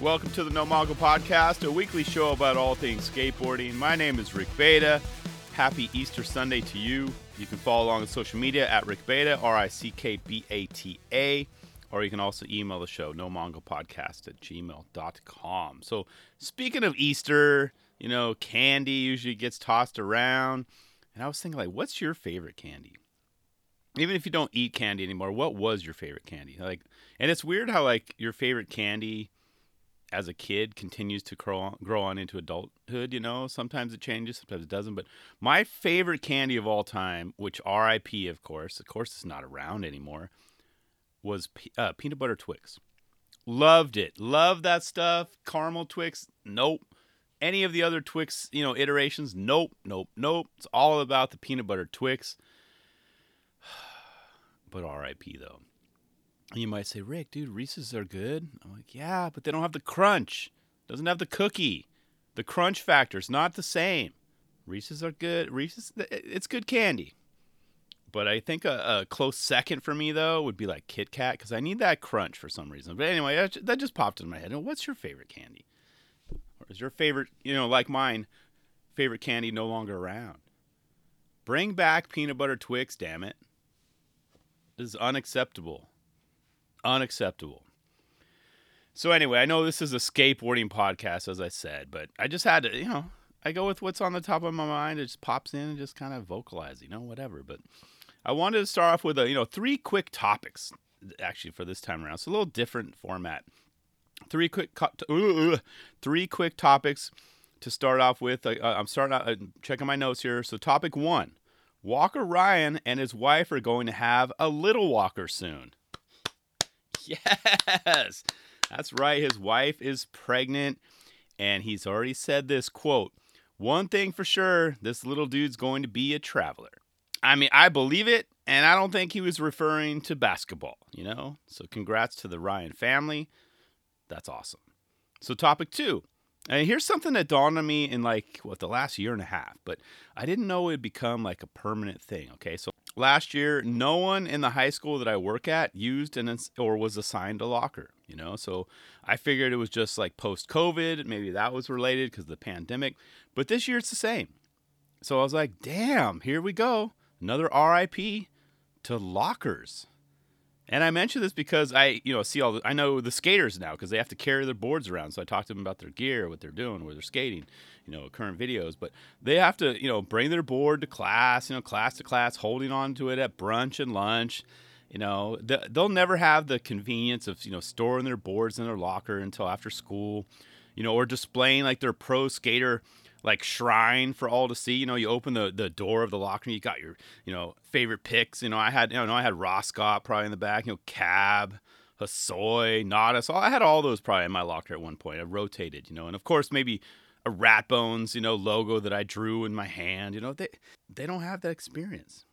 Welcome to the No Mongo Podcast, a weekly show about all things skateboarding. My name is Rick Beta. Happy Easter Sunday to you. You can follow along on social media at Rick Beta, R I C K B A T A, or you can also email the show, no podcast at gmail.com. So, speaking of Easter, you know, candy usually gets tossed around. And I was thinking, like, what's your favorite candy? Even if you don't eat candy anymore, what was your favorite candy? Like, and it's weird how, like, your favorite candy as a kid continues to grow on, grow on into adulthood. You know, sometimes it changes, sometimes it doesn't. But my favorite candy of all time, which R.I.P. of course, of course, it's not around anymore, was uh, peanut butter Twix. Loved it. Loved that stuff. Caramel Twix. Nope. Any of the other Twix, you know, iterations. Nope. Nope. Nope. It's all about the peanut butter Twix. but R.I.P. though. And you might say, Rick, dude, Reese's are good. I'm like, yeah, but they don't have the crunch. Doesn't have the cookie. The crunch factor is not the same. Reese's are good. Reese's, it's good candy. But I think a, a close second for me though would be like Kit Kat because I need that crunch for some reason. But anyway, that, that just popped in my head. What's your favorite candy? Is your favorite, you know, like mine, favorite candy no longer around? Bring back peanut butter Twix, damn it. This is unacceptable unacceptable. So anyway, I know this is a skateboarding podcast, as I said, but I just had to, you know, I go with what's on the top of my mind. It just pops in and just kind of vocalize, you know, whatever. But I wanted to start off with a, you know, three quick topics actually for this time around. It's a little different format. Three quick, co- three quick topics to start off with. I, I'm starting out uh, checking my notes here. So topic one: Walker Ryan and his wife are going to have a little Walker soon. Yes, that's right. His wife is pregnant, and he's already said this quote One thing for sure, this little dude's going to be a traveler. I mean, I believe it, and I don't think he was referring to basketball, you know? So, congrats to the Ryan family. That's awesome. So, topic two. And here's something that dawned on me in like what the last year and a half, but I didn't know it'd become like a permanent thing. Okay, so last year, no one in the high school that I work at used an or was assigned a locker. You know, so I figured it was just like post COVID, maybe that was related because of the pandemic. But this year it's the same. So I was like, damn, here we go, another RIP to lockers. And I mention this because I, you know, see all the, I know the skaters now because they have to carry their boards around. So I talk to them about their gear, what they're doing, where they're skating, you know, current videos. But they have to, you know, bring their board to class, you know, class to class, holding on to it at brunch and lunch. You know, they'll never have the convenience of, you know, storing their boards in their locker until after school, you know, or displaying like their pro skater like shrine for all to see. You know, you open the, the door of the locker you got your, you know, favorite picks. You know, I had, you know, I had Roskopp probably in the back, you know, Cab, Nada. So I had all those probably in my locker at one point. I rotated, you know, and of course maybe a Rat Bones, you know, logo that I drew in my hand. You know, they they don't have that experience.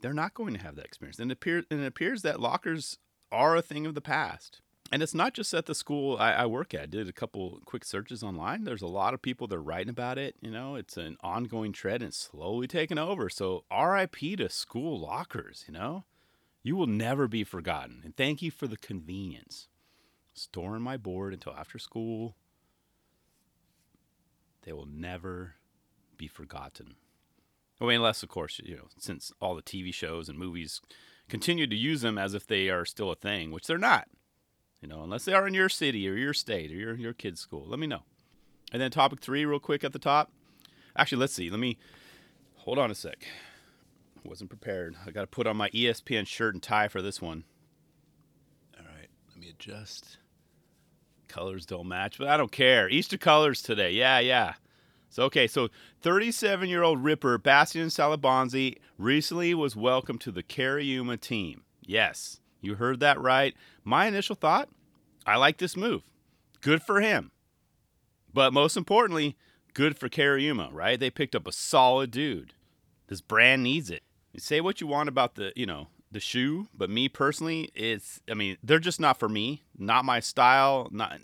They're not going to have that experience. And it appears and it appears that lockers are a thing of the past and it's not just at the school I, I, work at. I did a couple quick searches online. There's a lot of people that are writing about it. You know, it's an ongoing trend and slowly taking over. So RIP to school lockers, you know? You will never be forgotten. And thank you for the convenience. Storing my board until after school. They will never be forgotten. I mean, unless, of course, you know, since all the TV shows and movies continue to use them as if they are still a thing, which they're not. You know, unless they are in your city or your state or your your kid's school. Let me know. And then topic three, real quick at the top. Actually, let's see. Let me hold on a sec. I Wasn't prepared. I got to put on my ESPN shirt and tie for this one. All right, let me adjust. Colors don't match, but I don't care. Easter colors today. Yeah, yeah. So okay, so 37-year-old Ripper Bastien Salabanzi recently was welcomed to the Cariuma team. Yes, you heard that right. My initial thought I like this move. Good for him. But most importantly, good for Cariuma, right? They picked up a solid dude. This brand needs it. You say what you want about the, you know, the shoe, but me personally, it's I mean, they're just not for me. Not my style, not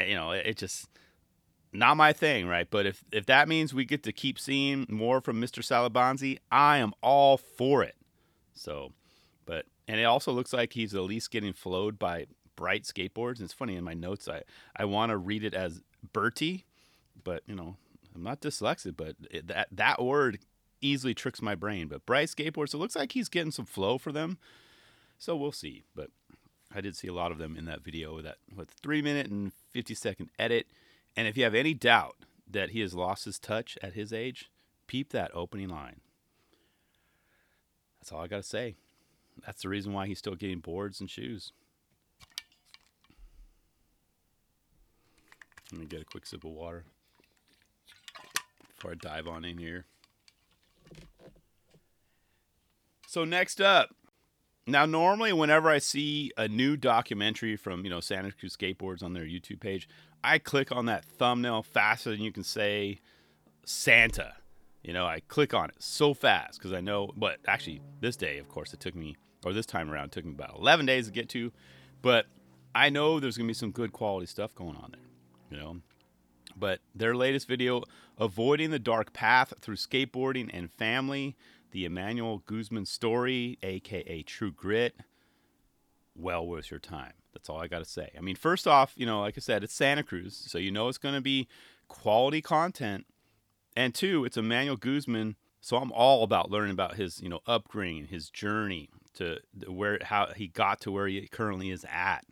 you know, it just not my thing, right? But if if that means we get to keep seeing more from Mr. Salabanzi, I am all for it. So, but and it also looks like he's at least getting flowed by Bright Skateboards. And it's funny in my notes, I I want to read it as Bertie, but you know I'm not dyslexic, but it, that that word easily tricks my brain. But Bright Skateboards, it looks like he's getting some flow for them. So we'll see. But I did see a lot of them in that video that with three minute and fifty second edit. And if you have any doubt that he has lost his touch at his age, peep that opening line. That's all I got to say. That's the reason why he's still getting boards and shoes. Let me get a quick sip of water before I dive on in here. So next up, now normally whenever I see a new documentary from you know Santa Cruz Skateboards on their YouTube page, I click on that thumbnail faster than you can say Santa. You know, I click on it so fast because I know. But actually, this day, of course, it took me, or this time around, took me about 11 days to get to. But I know there's gonna be some good quality stuff going on there. You know, but their latest video, avoiding the dark path through skateboarding and family, the Emmanuel Guzman story, aka True Grit, well worth your time. That's all I got to say. I mean, first off, you know, like I said, it's Santa Cruz, so you know it's going to be quality content. And two, it's Emmanuel Guzman, so I'm all about learning about his, you know, upbringing, his journey to where how he got to where he currently is at.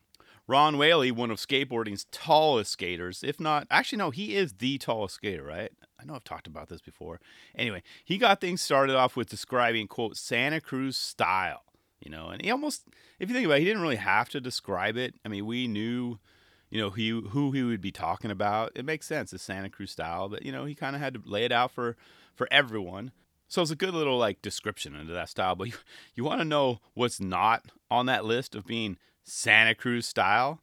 Ron Whaley, one of skateboarding's tallest skaters, if not, actually, no, he is the tallest skater, right? I know I've talked about this before. Anyway, he got things started off with describing, quote, Santa Cruz style, you know, and he almost, if you think about it, he didn't really have to describe it. I mean, we knew, you know, he, who he would be talking about. It makes sense, the Santa Cruz style, but, you know, he kind of had to lay it out for, for everyone. So it's a good little like description into that style. But you, you want to know what's not on that list of being Santa Cruz style?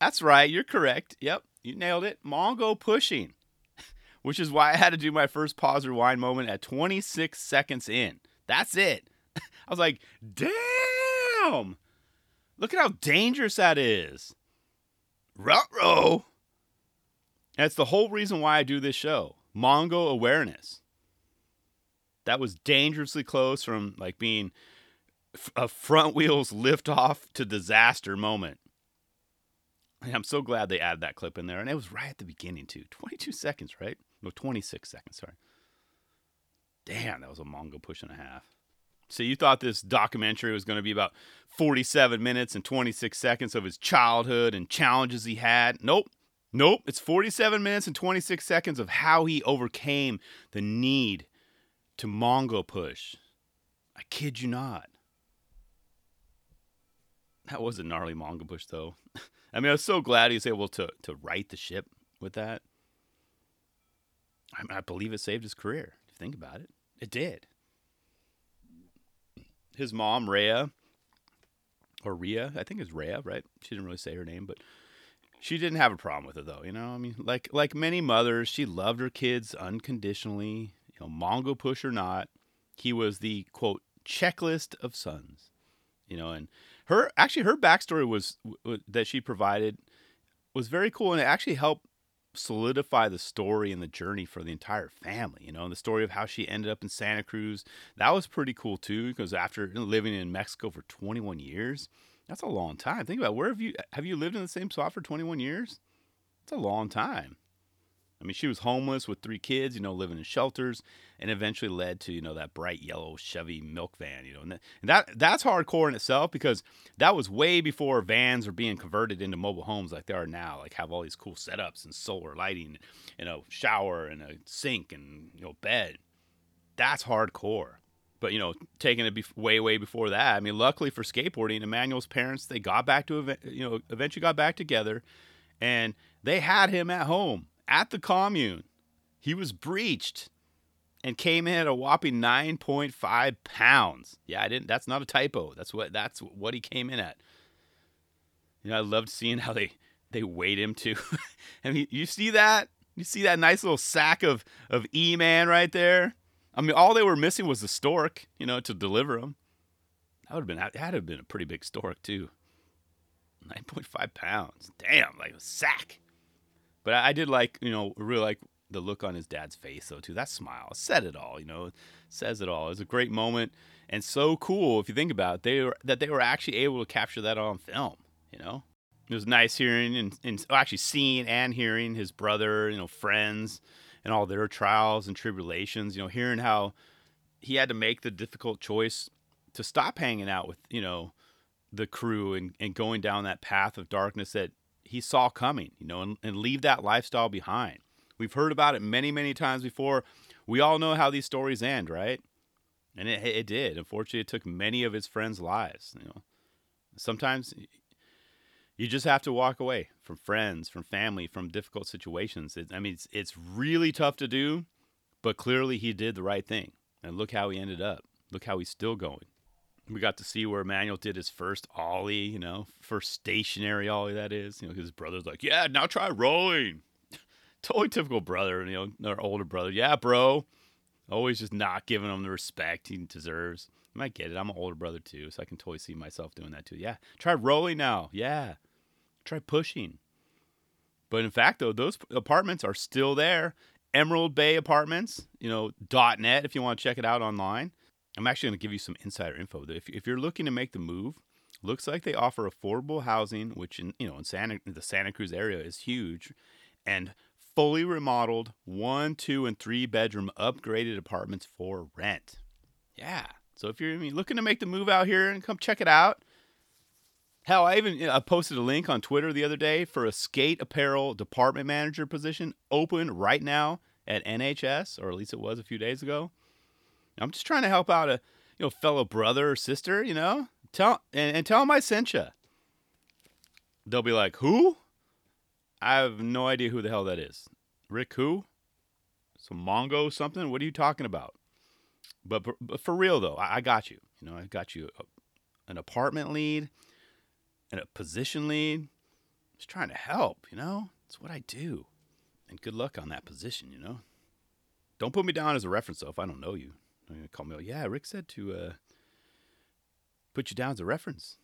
That's right, you're correct. Yep, you nailed it. Mongo pushing, which is why I had to do my first pause rewind moment at 26 seconds in. That's it. I was like, damn, look at how dangerous that is. Ruh-roh. That's the whole reason why I do this show. Mongo awareness. That was dangerously close from like being a front wheels lift off to disaster moment. And I'm so glad they added that clip in there. And it was right at the beginning, too. 22 seconds, right? No, 26 seconds, sorry. Damn, that was a Mongo push and a half. So you thought this documentary was going to be about 47 minutes and 26 seconds of his childhood and challenges he had? Nope. Nope. It's 47 minutes and 26 seconds of how he overcame the need to Mongo push. I kid you not. That was a gnarly Mongo push, though. I mean, I was so glad he was able to to right the ship with that. I, mean, I believe it saved his career. If you think about it, it did. His mom, Rhea, or Rhea, I think it's Rhea, right? She didn't really say her name, but she didn't have a problem with it, though. You know, I mean, like like many mothers, she loved her kids unconditionally. You know, Mongo push or not, he was the quote checklist of sons. You know, and her actually her backstory was that she provided was very cool, and it actually helped solidify the story and the journey for the entire family. You know, and the story of how she ended up in Santa Cruz that was pretty cool too. Because after living in Mexico for 21 years, that's a long time. Think about it. where have you have you lived in the same spot for 21 years? It's a long time. I mean, she was homeless with three kids, you know, living in shelters, and eventually led to you know that bright yellow Chevy milk van, you know, and that, and that that's hardcore in itself because that was way before vans were being converted into mobile homes like they are now, like have all these cool setups and solar lighting, and a shower and a sink and you know bed. That's hardcore. But you know, taking it way, way before that. I mean, luckily for skateboarding, Emmanuel's parents they got back to you know eventually got back together, and they had him at home at the commune. He was breached and came in at a whopping 9.5 pounds. Yeah, I didn't that's not a typo. That's what that's what he came in at. You know, I loved seeing how they they weighed him too. and you, you see that? You see that nice little sack of of E-man right there? I mean, all they were missing was the stork, you know, to deliver him. That would have been that would have been a pretty big stork too. 9.5 pounds. Damn, like a sack. But I, I did like, you know, really like the look on his dad's face though too. That smile said it all, you know, says it all. It was a great moment and so cool if you think about it. They were that they were actually able to capture that on film, you know. It was nice hearing and, and oh, actually seeing and hearing his brother, you know, friends and all their trials and tribulations, you know, hearing how he had to make the difficult choice to stop hanging out with, you know, the crew and, and going down that path of darkness that he saw coming, you know, and, and leave that lifestyle behind. We've heard about it many, many times before. We all know how these stories end, right? And it, it did. Unfortunately, it took many of his friends' lives. You know, sometimes you just have to walk away from friends, from family, from difficult situations. It, I mean, it's, it's really tough to do, but clearly he did the right thing. And look how he ended up. Look how he's still going. We got to see where Emmanuel did his first ollie, you know, first stationary ollie that is. You know, his brother's like, "Yeah, now try rolling." totally typical brother, you know, our older brother. Yeah, bro. Always just not giving him the respect he deserves. I might get it. I'm an older brother too, so I can totally see myself doing that too. Yeah. Try rolling now. Yeah. Try pushing. But in fact, though, those apartments are still there. Emerald Bay Apartments, you know, .net if you want to check it out online. I'm actually going to give you some insider info. If, if you're looking to make the move, looks like they offer affordable housing, which in you know in Santa the Santa Cruz area is huge, and fully remodeled one, two, and three bedroom upgraded apartments for rent. Yeah. So if you're looking to make the move out here and come check it out, hell, I even I posted a link on Twitter the other day for a skate apparel department manager position open right now at NHS, or at least it was a few days ago. I'm just trying to help out a you know fellow brother or sister, you know. Tell and, and tell them I sent you. They'll be like, "Who?" I have no idea who the hell that is. Rick who? Some Mongo something? What are you talking about? But, but for real though, I, I, got you. You know, I got you a, an apartment lead and a position lead. Just trying to help, you know? It's what I do. And good luck on that position, you know? Don't put me down as a reference though if I don't know you. Call me, oh, yeah, Rick said to uh, put you down as a reference.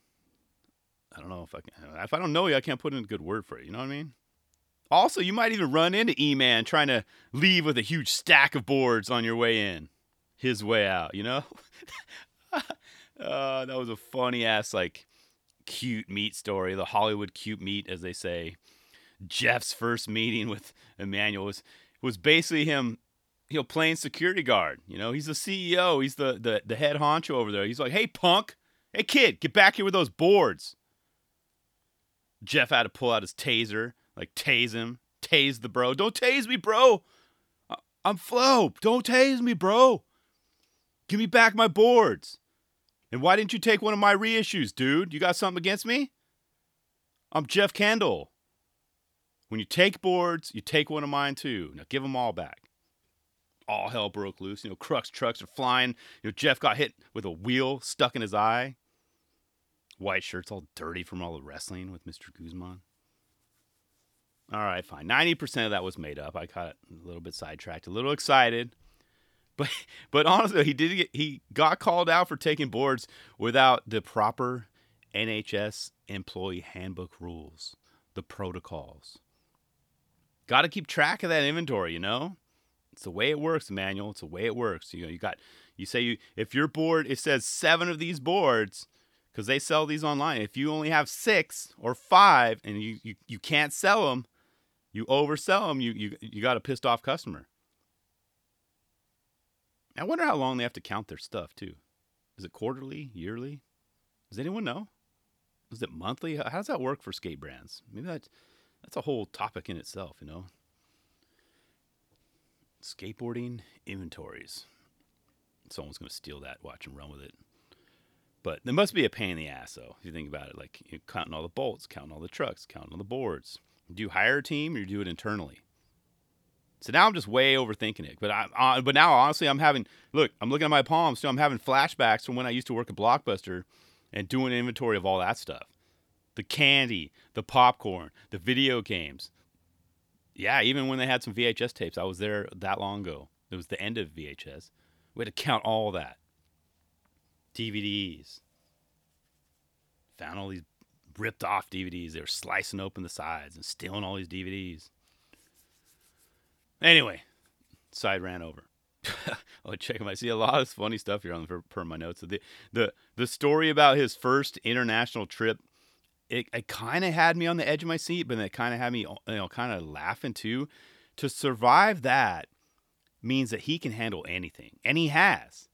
I don't know if I can. If I don't know you, I can't put in a good word for it. You know what I mean? Also, you might even run into E Man trying to leave with a huge stack of boards on your way in, his way out, you know? uh, that was a funny ass, like, cute meet story. The Hollywood cute meet, as they say. Jeff's first meeting with Emmanuel was, was basically him you know, playing security guard. You know, he's the CEO. He's the, the the head honcho over there. He's like, "Hey, punk! Hey, kid, get back here with those boards." Jeff had to pull out his taser, like tase him, tase the bro. Don't tase me, bro. I'm Flo. Don't tase me, bro. Give me back my boards. And why didn't you take one of my reissues, dude? You got something against me? I'm Jeff Kendall. When you take boards, you take one of mine too. Now give them all back. All hell broke loose. You know, Krux trucks are flying. You know, Jeff got hit with a wheel stuck in his eye. White shirt's all dirty from all the wrestling with Mr. Guzman. All right, fine. 90% of that was made up. I got a little bit sidetracked, a little excited. But but honestly, he did get, he got called out for taking boards without the proper NHS employee handbook rules, the protocols. Got to keep track of that inventory, you know? It's the way it works, Emmanuel. It's the way it works. You know, you got you say you if your board it says 7 of these boards, because they sell these online. If you only have six or five and you, you, you can't sell them, you oversell them, you, you, you got a pissed off customer. I wonder how long they have to count their stuff too. Is it quarterly, yearly? Does anyone know? Is it monthly? How does that work for skate brands? Maybe that that's a whole topic in itself, you know. Skateboarding inventories. Someone's going to steal that, watch and run with it. But there must be a pain in the ass, though, if you think about it. Like you're counting all the bolts, counting all the trucks, counting all the boards. Do you hire a team or do you do it internally? So now I'm just way overthinking it. But I, uh, but now honestly, I'm having look. I'm looking at my palms, so I'm having flashbacks from when I used to work at Blockbuster and doing inventory of all that stuff. The candy, the popcorn, the video games. Yeah, even when they had some VHS tapes, I was there that long ago. It was the end of VHS. We had to count all that. DVDs. Found all these ripped off DVDs. They were slicing open the sides and stealing all these DVDs. Anyway, side ran over. oh, check him. I see a lot of funny stuff here on the per my notes. The the the story about his first international trip, it, it kind of had me on the edge of my seat, but it kind of had me, uh, you know, kind of laughing too. To survive that means that he can handle anything, and he has.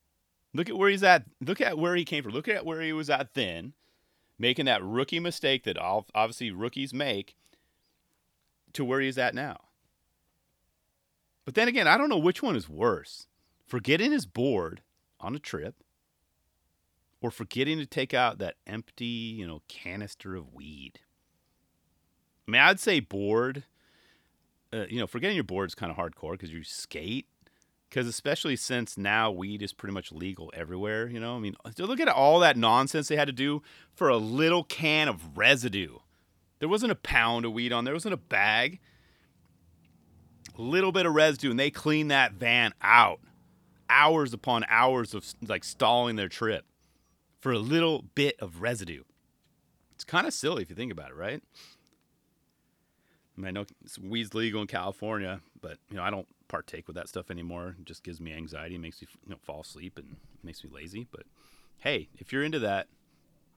Look at where he's at. Look at where he came from. Look at where he was at then, making that rookie mistake that obviously rookies make, to where he's at now. But then again, I don't know which one is worse forgetting his board on a trip or forgetting to take out that empty, you know, canister of weed. I mean, I'd say board. Uh, you know, forgetting your board is kind of hardcore because you skate. Because especially since now weed is pretty much legal everywhere. You know, I mean, look at all that nonsense they had to do for a little can of residue. There wasn't a pound of weed on there. There wasn't a bag A little bit of residue, and they clean that van out. Hours upon hours of like stalling their trip for a little bit of residue. It's kind of silly if you think about it, right? I mean, I know weed's legal in California, but you know I don't partake with that stuff anymore. It just gives me anxiety, makes me you know, fall asleep, and makes me lazy. But hey, if you're into that,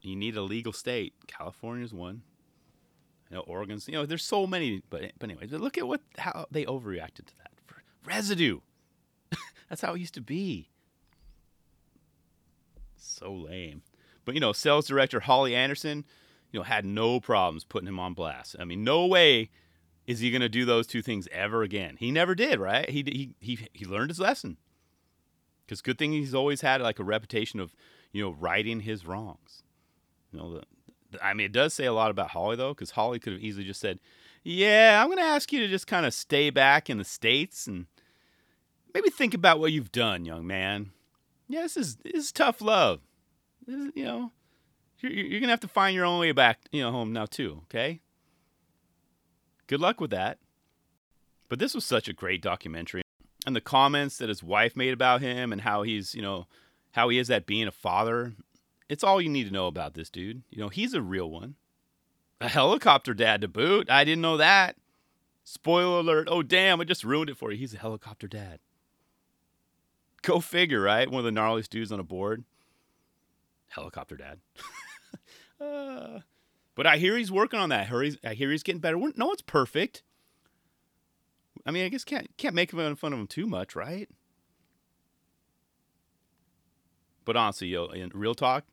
you need a legal state. California's one. You know, Oregon's. You know, there's so many. But but anyway, look at what how they overreacted to that. For residue. That's how it used to be. So lame. But you know, sales director Holly Anderson, you know, had no problems putting him on blast. I mean, no way is he going to do those two things ever again. He never did, right? He he he he learned his lesson. Cuz good thing he's always had like a reputation of, you know, righting his wrongs. You know, the I mean, it does say a lot about Holly though, because Holly could have easily just said, "Yeah, I'm going to ask you to just kind of stay back in the states and maybe think about what you've done, young man. Yeah, this is this is tough love. Is, you know, you're, you're to have to find your own way back, you know, home now too. Okay. Good luck with that. But this was such a great documentary, and the comments that his wife made about him and how he's, you know, how he is at being a father it's all you need to know about this dude. You know, he's a real one. A helicopter dad to boot. I didn't know that. Spoiler alert. Oh, damn, I just ruined it for you. He's a helicopter dad. Go figure, right? One of the gnarliest dudes on a board. Helicopter dad. uh, but I hear he's working on that. I hear he's getting better. No one's perfect. I mean, I guess can't can't make fun of him too much, right? But honestly, yo, in real talk,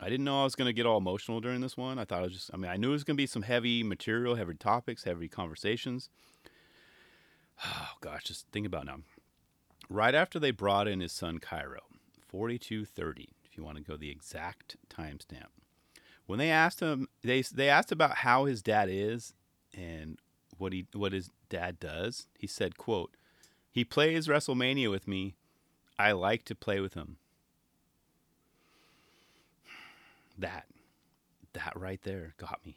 I didn't know I was going to get all emotional during this one. I thought I was just, I mean, I knew it was going to be some heavy material, heavy topics, heavy conversations. Oh, gosh, just think about now. Right after they brought in his son Cairo, 4230, if you want to go the exact timestamp. When they asked him, they, they asked about how his dad is and what he what his dad does. He said, quote, he plays WrestleMania with me. I like to play with him. That, that right there got me.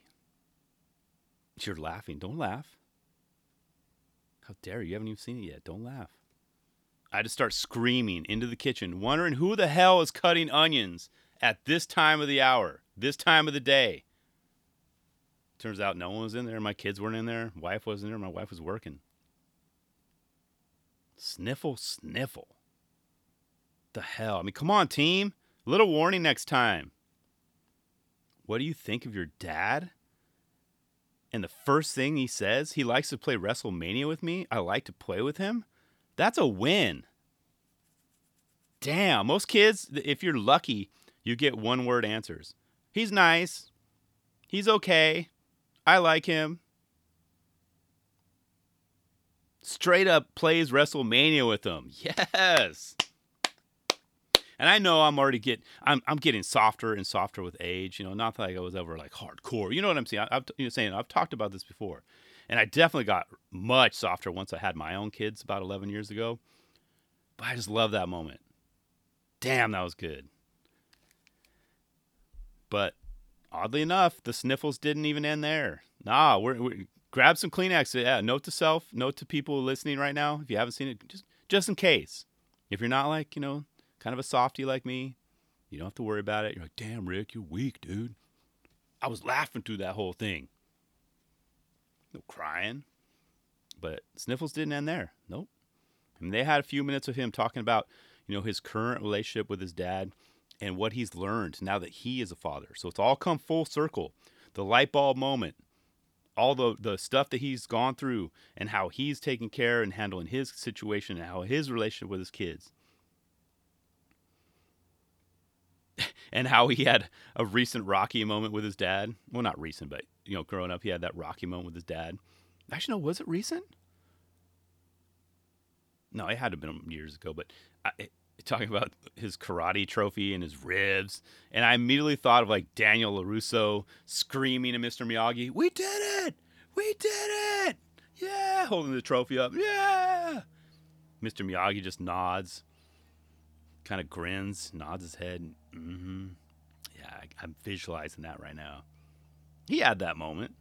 You're laughing. Don't laugh. How dare you? You haven't even seen it yet. Don't laugh. I just start screaming into the kitchen, wondering who the hell is cutting onions at this time of the hour, this time of the day. Turns out no one was in there. My kids weren't in there. Wife wasn't there. My wife was working. Sniffle, sniffle. The hell? I mean, come on, team. A little warning next time. What do you think of your dad? And the first thing he says, he likes to play WrestleMania with me. I like to play with him. That's a win. Damn, most kids, if you're lucky, you get one word answers. He's nice. He's okay. I like him. Straight up plays WrestleMania with them. Yes. And I know I'm already get I'm I'm getting softer and softer with age. You know, not like I was ever like hardcore. You know what I'm saying? I, have you know, saying I've talked about this before, and I definitely got much softer once I had my own kids about 11 years ago. But I just love that moment. Damn, that was good. But oddly enough, the sniffles didn't even end there. Nah, we're, we're grab some Kleenex. Yeah, note to self, note to people listening right now. If you haven't seen it, just just in case. If you're not like you know kind of a softy like me, you don't have to worry about it. You're like, damn, Rick, you're weak, dude. I was laughing through that whole thing. No crying. But Sniffles didn't end there. Nope. I mean, they had a few minutes of him talking about, you know, his current relationship with his dad and what he's learned now that he is a father. So it's all come full circle. The light bulb moment, all the the stuff that he's gone through and how he's taking care and handling his situation and how his relationship with his kids. and how he had a recent rocky moment with his dad. Well, not recent, but you know, growing up, he had that rocky moment with his dad. Actually, no, was it recent? No, it had to have been years ago. But I, talking about his karate trophy and his ribs, and I immediately thought of like Daniel LaRusso screaming at Mr. Miyagi, "We did it! We did it! Yeah!" Holding the trophy up, yeah. Mr. Miyagi just nods, kind of grins, nods his head. Mm-hmm. Yeah, I, I'm visualizing that right now. He had that moment,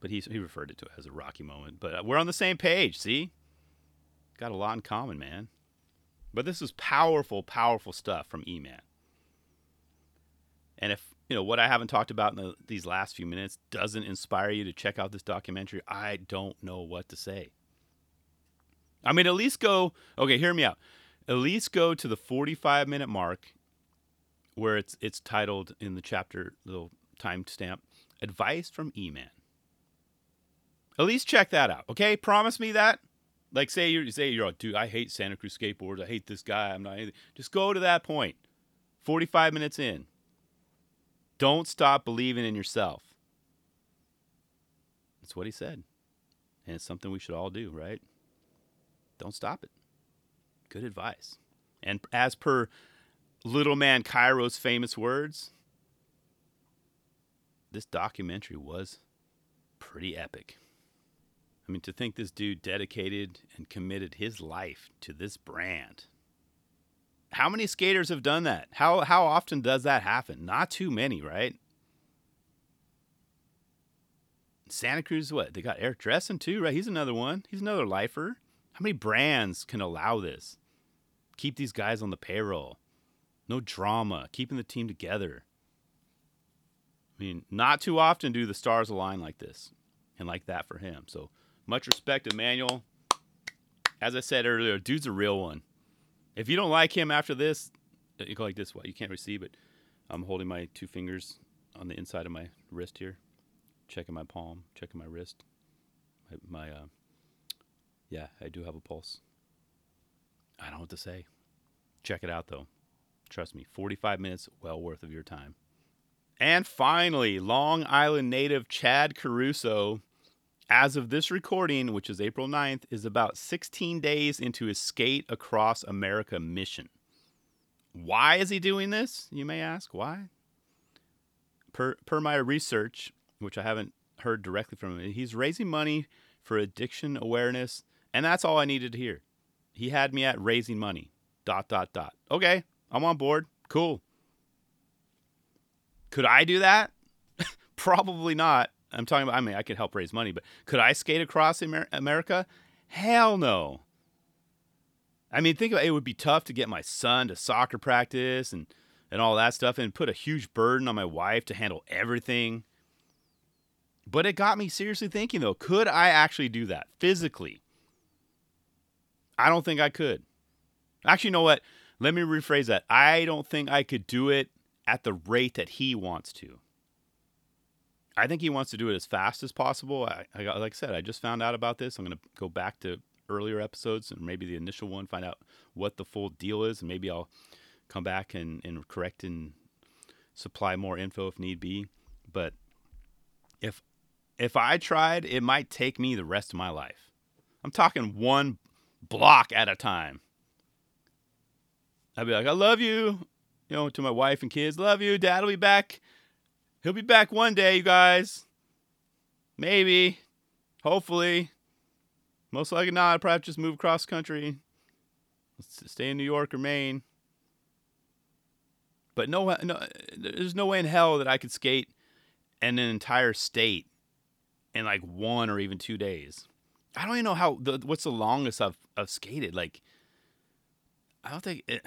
but he he referred it to as a rocky moment. But uh, we're on the same page. See, got a lot in common, man. But this is powerful, powerful stuff from E-Man. And if you know what I haven't talked about in the, these last few minutes doesn't inspire you to check out this documentary, I don't know what to say. I mean, at least go. Okay, hear me out. At least go to the 45 minute mark, where it's it's titled in the chapter little timestamp, "Advice from E-Man." At least check that out. Okay, promise me that. Like say you say you're like, dude, I hate Santa Cruz skateboards. I hate this guy. I'm not. Anything. Just go to that point. 45 minutes in. Don't stop believing in yourself. That's what he said. And it's something we should all do, right? Don't stop it. Good advice. And as per little man Cairo's famous words, this documentary was pretty epic. I mean, to think this dude dedicated and committed his life to this brand. How many skaters have done that? How how often does that happen? Not too many, right? Santa Cruz, what? They got Eric Dressen too, right? He's another one. He's another lifer. How many brands can allow this? Keep these guys on the payroll. No drama. Keeping the team together. I mean, not too often do the stars align like this and like that for him. So much respect, Emmanuel. As I said earlier, dude's a real one. If you don't like him after this, uh, you go like this. What you can't receive it. I'm holding my two fingers on the inside of my wrist here, checking my palm, checking my wrist. My, my uh, yeah, I do have a pulse. I don't know what to say. Check it out though. Trust me, 45 minutes well worth of your time. And finally, Long Island native Chad Caruso as of this recording, which is April 9th, is about 16 days into his Skate Across America mission. Why is he doing this? You may ask. Why? Per, per my research, which I haven't heard directly from him, he's raising money for addiction awareness, and that's all I needed to hear. He had me at raising money. Dot, dot, dot. Okay, I'm on board. Cool. Could I do that? Probably not. I'm talking about, I mean, I could help raise money, but could I skate across Amer- America? Hell no. I mean, think about it, it would be tough to get my son to soccer practice and, and all that stuff and put a huge burden on my wife to handle everything. But it got me seriously thinking, though, could I actually do that physically? I don't think I could. Actually, you know what? Let me rephrase that. I don't think I could do it at the rate that he wants to. I think he wants to do it as fast as possible. I, I, like I said, I just found out about this. I'm going to go back to earlier episodes and maybe the initial one, find out what the full deal is, and maybe I'll come back and, and correct and supply more info if need be. But if if I tried, it might take me the rest of my life. I'm talking one block at a time. I'd be like, I love you, you know, to my wife and kids. Love you. Dad will be back He'll be back one day, you guys. Maybe. Hopefully. Most likely not. I'd probably just move across country. Stay in New York or Maine. But no, uh, no, uh, there's no way in hell that I could skate in an entire state in like one or even two days. I don't even know how. The, what's the longest I've, I've skated? Like, I don't think. It,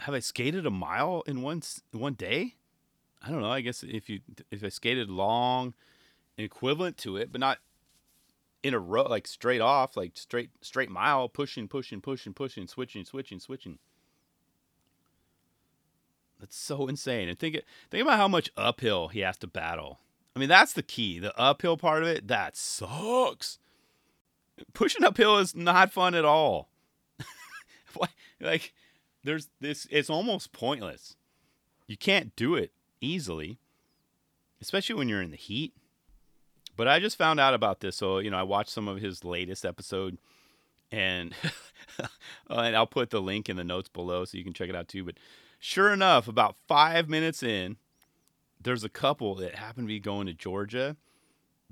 have I skated a mile in one one day? I don't know. I guess if you if I skated long, equivalent to it, but not in a row, like straight off, like straight straight mile, pushing, pushing, pushing, pushing, switching, switching, switching. That's so insane. And think think about how much uphill he has to battle. I mean, that's the key. The uphill part of it, that sucks. Pushing uphill is not fun at all. like there's this it's almost pointless. You can't do it easily, especially when you're in the heat. But I just found out about this, so you know, I watched some of his latest episode, and and I'll put the link in the notes below so you can check it out too. But sure enough, about five minutes in, there's a couple that happen to be going to Georgia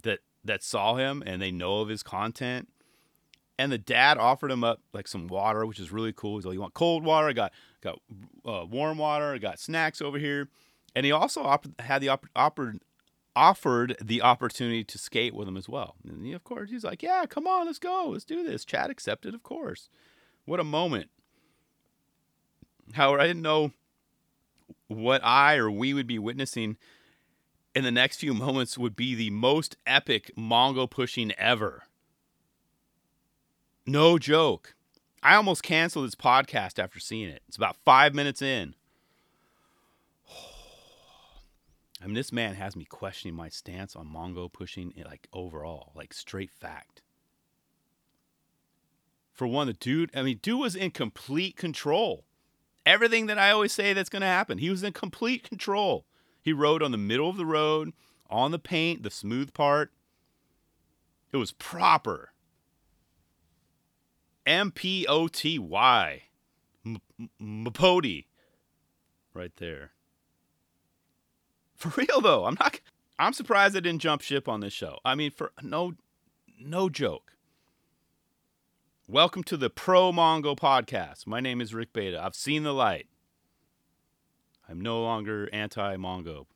that that saw him and they know of his content. And the dad offered him up like some water, which is really cool. He's like, "You want cold water? I got got uh, warm water. I got snacks over here." And he also op- had the op- offered offered the opportunity to skate with him as well. And he, of course, he's like, "Yeah, come on, let's go, let's do this." Chad accepted, of course. What a moment! However, I didn't know what I or we would be witnessing in the next few moments would be the most epic Mongo pushing ever. No joke. I almost canceled this podcast after seeing it. It's about five minutes in. I mean, this man has me questioning my stance on Mongo pushing, like overall, like straight fact. For one, the dude, I mean, dude was in complete control. Everything that I always say that's going to happen, he was in complete control. He rode on the middle of the road, on the paint, the smooth part. It was proper. M P O T Y. Mapoti. Right there. For real though, I'm not I'm surprised I didn't jump ship on this show. I mean for no no joke. Welcome to the Pro Mongo podcast. My name is Rick Beta. I've seen the light. I'm no longer anti Mongo.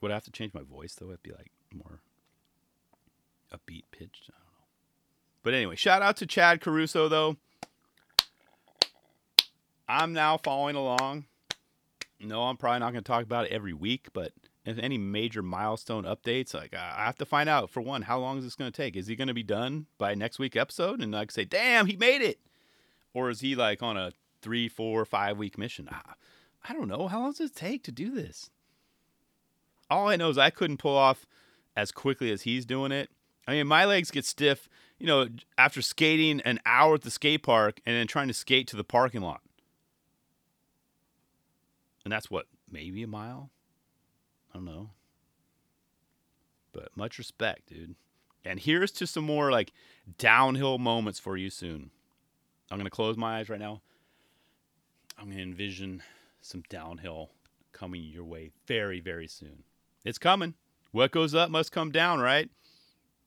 Would I have to change my voice though? It'd be like more. I don't know. But anyway, shout out to Chad Caruso though. I'm now following along no, I'm probably not going to talk about it every week, but if any major milestone updates, like I have to find out for one, how long is this going to take? Is he going to be done by next week episode? And like say, damn, he made it, or is he like on a three, four, five week mission? I, I don't know. How long does it take to do this? All I know is I couldn't pull off as quickly as he's doing it. I mean, my legs get stiff, you know, after skating an hour at the skate park and then trying to skate to the parking lot and that's what maybe a mile. I don't know. But much respect, dude. And here's to some more like downhill moments for you soon. I'm gonna close my eyes right now. I'm gonna envision some downhill coming your way very, very soon. It's coming. What goes up must come down, right?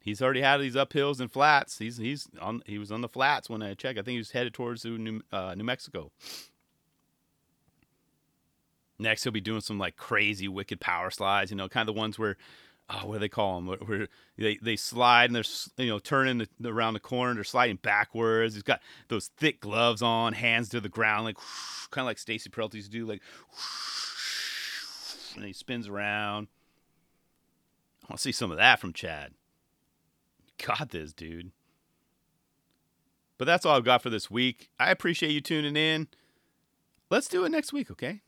He's already had these uphills and flats. He's he's on. He was on the flats when I checked. I think he was headed towards New, uh, New Mexico. Next, he'll be doing some like crazy wicked power slides, you know, kind of the ones where, oh, what do they call them? Where they, they slide and they're, you know, turning the, around the corner, they're sliding backwards. He's got those thick gloves on, hands to the ground, like kind of like Stacy Peralta used to do, like, and he spins around. I want to see some of that from Chad. Got this, dude. But that's all I've got for this week. I appreciate you tuning in. Let's do it next week, okay?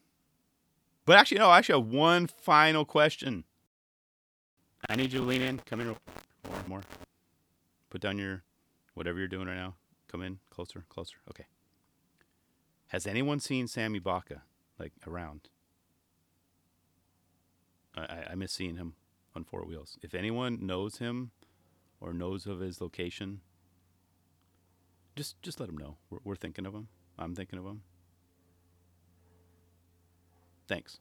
But actually, no, I actually have one final question. I need you to lean in. Come in more. more. Put down your whatever you're doing right now. Come in closer, closer. Okay. Has anyone seen Sammy Baca like around? I, I miss seeing him on four wheels. If anyone knows him or knows of his location, just just let him know. We're, we're thinking of him. I'm thinking of him. Thanks.